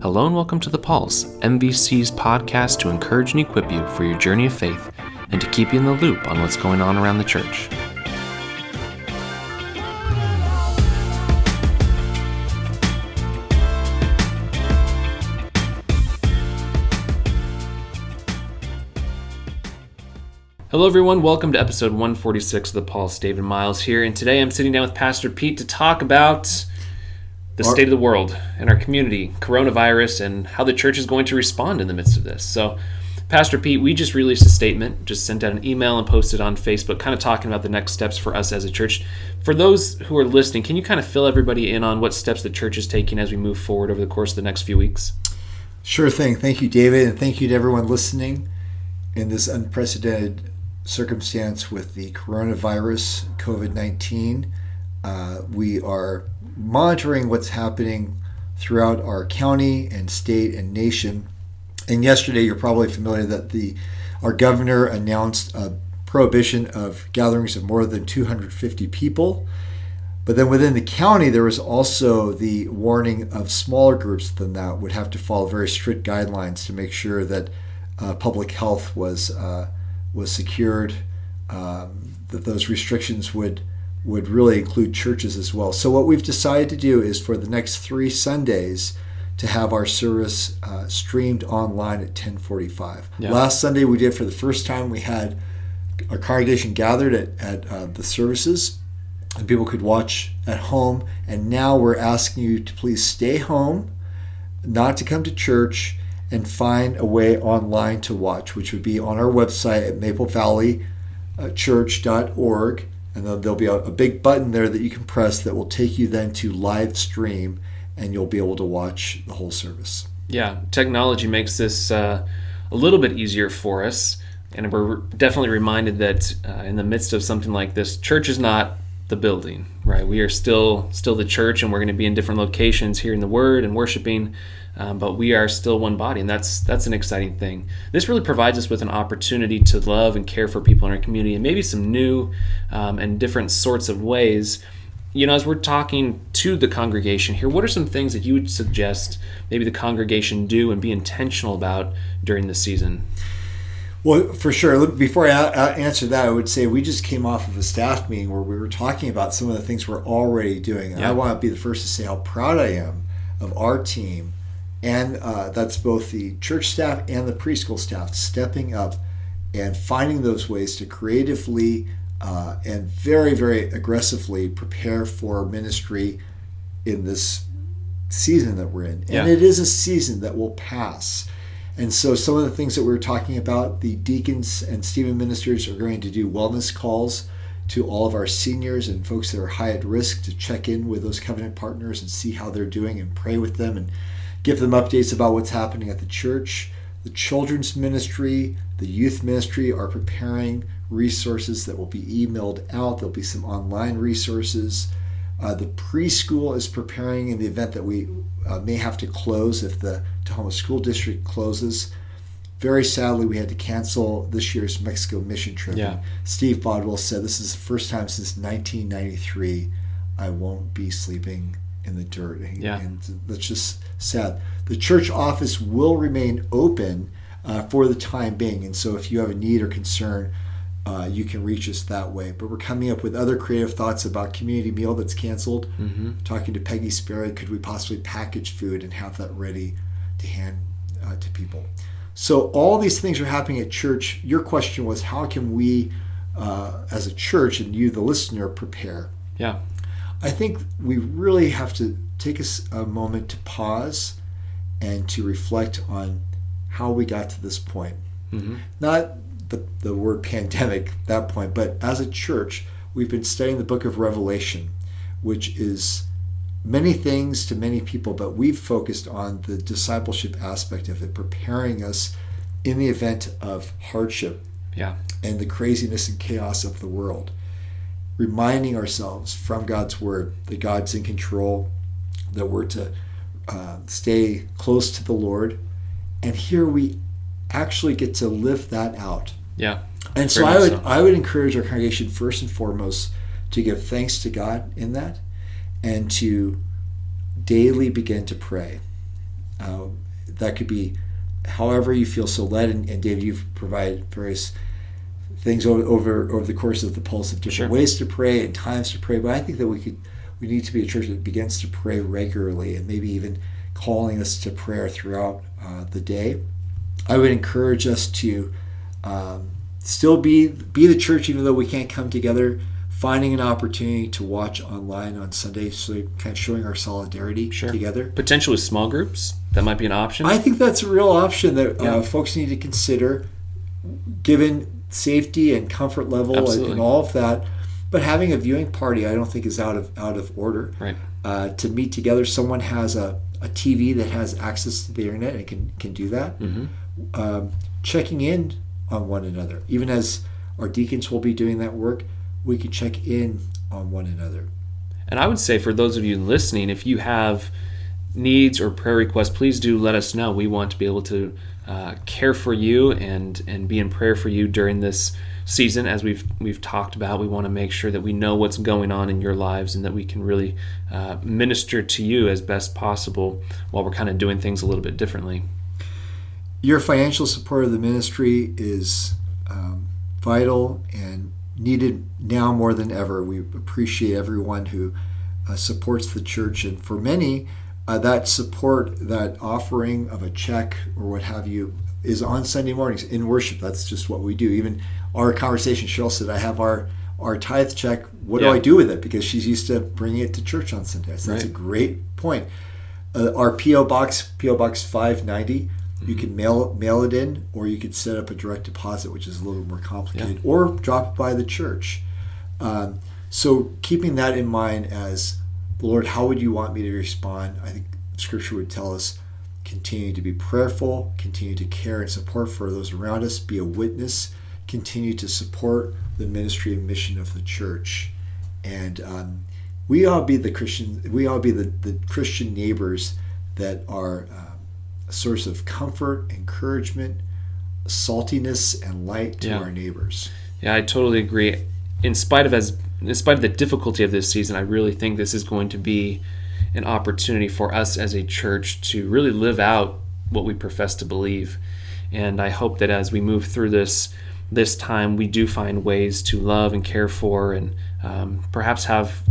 Hello and welcome to The Pulse, MVC's podcast to encourage and equip you for your journey of faith and to keep you in the loop on what's going on around the church. Hello, everyone. Welcome to episode 146 of The Pulse. David Miles here, and today I'm sitting down with Pastor Pete to talk about the state of the world and our community, coronavirus, and how the church is going to respond in the midst of this. So, Pastor Pete, we just released a statement, just sent out an email and posted on Facebook, kind of talking about the next steps for us as a church. For those who are listening, can you kind of fill everybody in on what steps the church is taking as we move forward over the course of the next few weeks? Sure thing. Thank you, David, and thank you to everyone listening in this unprecedented circumstance with the coronavirus, COVID 19. Uh, we are monitoring what's happening throughout our county and state and nation. And yesterday, you're probably familiar that the our governor announced a prohibition of gatherings of more than 250 people. But then within the county, there was also the warning of smaller groups than that would have to follow very strict guidelines to make sure that uh, public health was uh, was secured, um, that those restrictions would would really include churches as well. So what we've decided to do is for the next three Sundays to have our service uh, streamed online at 1045. Yeah. Last Sunday we did for the first time. We had our congregation gathered at, at uh, the services and people could watch at home. And now we're asking you to please stay home, not to come to church, and find a way online to watch, which would be on our website at maplevalleychurch.org. And there'll be a, a big button there that you can press that will take you then to live stream, and you'll be able to watch the whole service. Yeah, technology makes this uh, a little bit easier for us. And we're definitely reminded that uh, in the midst of something like this, church is not the building, right? We are still still the church, and we're going to be in different locations, hearing the word and worshiping um, but we are still one body, and that's that's an exciting thing. This really provides us with an opportunity to love and care for people in our community, and maybe some new um, and different sorts of ways. You know, as we're talking to the congregation here, what are some things that you would suggest maybe the congregation do and be intentional about during the season? Well, for sure. Before I answer that, I would say we just came off of a staff meeting where we were talking about some of the things we're already doing. And yeah. I want to be the first to say how proud I am of our team and uh, that's both the church staff and the preschool staff stepping up and finding those ways to creatively uh, and very, very aggressively prepare for ministry in this season that we're in. And it is a season that will pass. And so, some of the things that we are talking about, the deacons and Stephen ministers are going to do wellness calls to all of our seniors and folks that are high at risk to check in with those covenant partners and see how they're doing and pray with them and give them updates about what's happening at the church. The children's ministry, the youth ministry are preparing resources that will be emailed out. There'll be some online resources. Uh, the preschool is preparing in the event that we uh, may have to close if the Tahoma School District closes. Very sadly, we had to cancel this year's Mexico mission trip. Yeah. Steve Bodwell said this is the first time since 1993 I won't be sleeping in the dirt. Yeah. And that's just sad. The church office will remain open uh, for the time being. And so if you have a need or concern, uh, you can reach us that way. But we're coming up with other creative thoughts about community meal that's canceled. Mm-hmm. Talking to Peggy Sperry, could we possibly package food and have that ready to hand uh, to people? So all these things are happening at church. Your question was, how can we, uh, as a church, and you, the listener, prepare? Yeah. I think we really have to take a, a moment to pause and to reflect on how we got to this point. Mm-hmm. Not the, the word pandemic at that point, but as a church, we've been studying the book of Revelation, which is many things to many people, but we've focused on the discipleship aspect of it, preparing us in the event of hardship yeah. and the craziness and chaos of the world reminding ourselves from God's word that God's in control, that we're to uh, stay close to the Lord. And here we actually get to live that out. Yeah. And so I would so. I would encourage our congregation first and foremost to give thanks to God in that and to daily begin to pray. Uh, that could be however you feel so led. And, and Dave, you've provided various things over, over over the course of the pulse of different sure. ways to pray and times to pray. But I think that we could we need to be a church that begins to pray regularly and maybe even calling us to prayer throughout uh, the day. I would encourage us to um, still be be the church, even though we can't come together. Finding an opportunity to watch online on Sunday, so kind of showing our solidarity sure. together. Potentially small groups, that might be an option. I think that's a real option that uh, yeah. uh, folks need to consider, given safety and comfort level and, and, all of that. But having a viewing party, I don't think is out of out of order. Right. Uh, to meet together, someone has a, a TV that has access to the internet and can can do that. Mm-hmm. Um, checking in on one another. Even as our deacons will be doing that work, we can check in on one another. And I would say for those of you listening, if you have needs or prayer requests, please do let us know. We want to be able to uh, care for you and and be in prayer for you during this season. As we've we've talked about, we want to make sure that we know what's going on in your lives and that we can really uh, minister to you as best possible while we're kind of doing things a little bit differently your financial support of the ministry is um, vital and needed now more than ever. We appreciate everyone who uh, supports the church, and for many, uh, that support, that offering of a check or what have you, is on Sunday mornings in worship. That's just what we do. Even our conversation, Cheryl said, "I have our our tithe check. What yeah. do I do with it?" Because she's used to bringing it to church on Sundays. That's right. a great point. Uh, our PO box, PO box five ninety you can mail mail it in, or you could set up a direct deposit, which is a little more complicated, yeah. or drop it by the church. Um, so keeping that in mind as Lord, how would you want me to respond? I think Scripture would tell us continue to be prayerful, continue to care and support for those around us, be a witness, continue to support the ministry and mission of the church, and um, we all be the Christian. We all be the, the Christian neighbors that are. Uh, a source of comfort, encouragement, saltiness, and light to yeah. our neighbors. Yeah, I totally agree. In spite of as in spite of the difficulty of this season, I really think this is going to be an opportunity for us as a church to really live out what we profess to believe. And I hope that as we move through this this time, we do find ways to love and care for, and um, perhaps have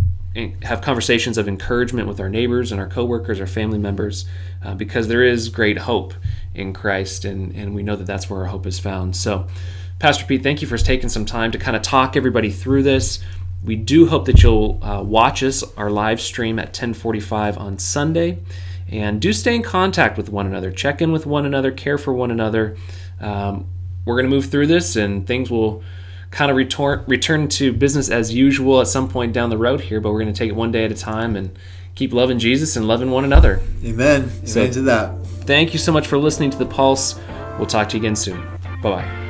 have conversations of encouragement with our neighbors and our coworkers, our family members, uh, because there is great hope in Christ, and, and we know that that's where our hope is found. So, Pastor Pete, thank you for taking some time to kind of talk everybody through this. We do hope that you'll uh, watch us our live stream at 10:45 on Sunday, and do stay in contact with one another. Check in with one another, care for one another. Um, we're going to move through this, and things will kind of return return to business as usual at some point down the road here, but we're going to take it one day at a time and keep loving Jesus and loving one another. Amen. So, to that. Thank you so much for listening to the Pulse. We'll talk to you again soon. Bye bye.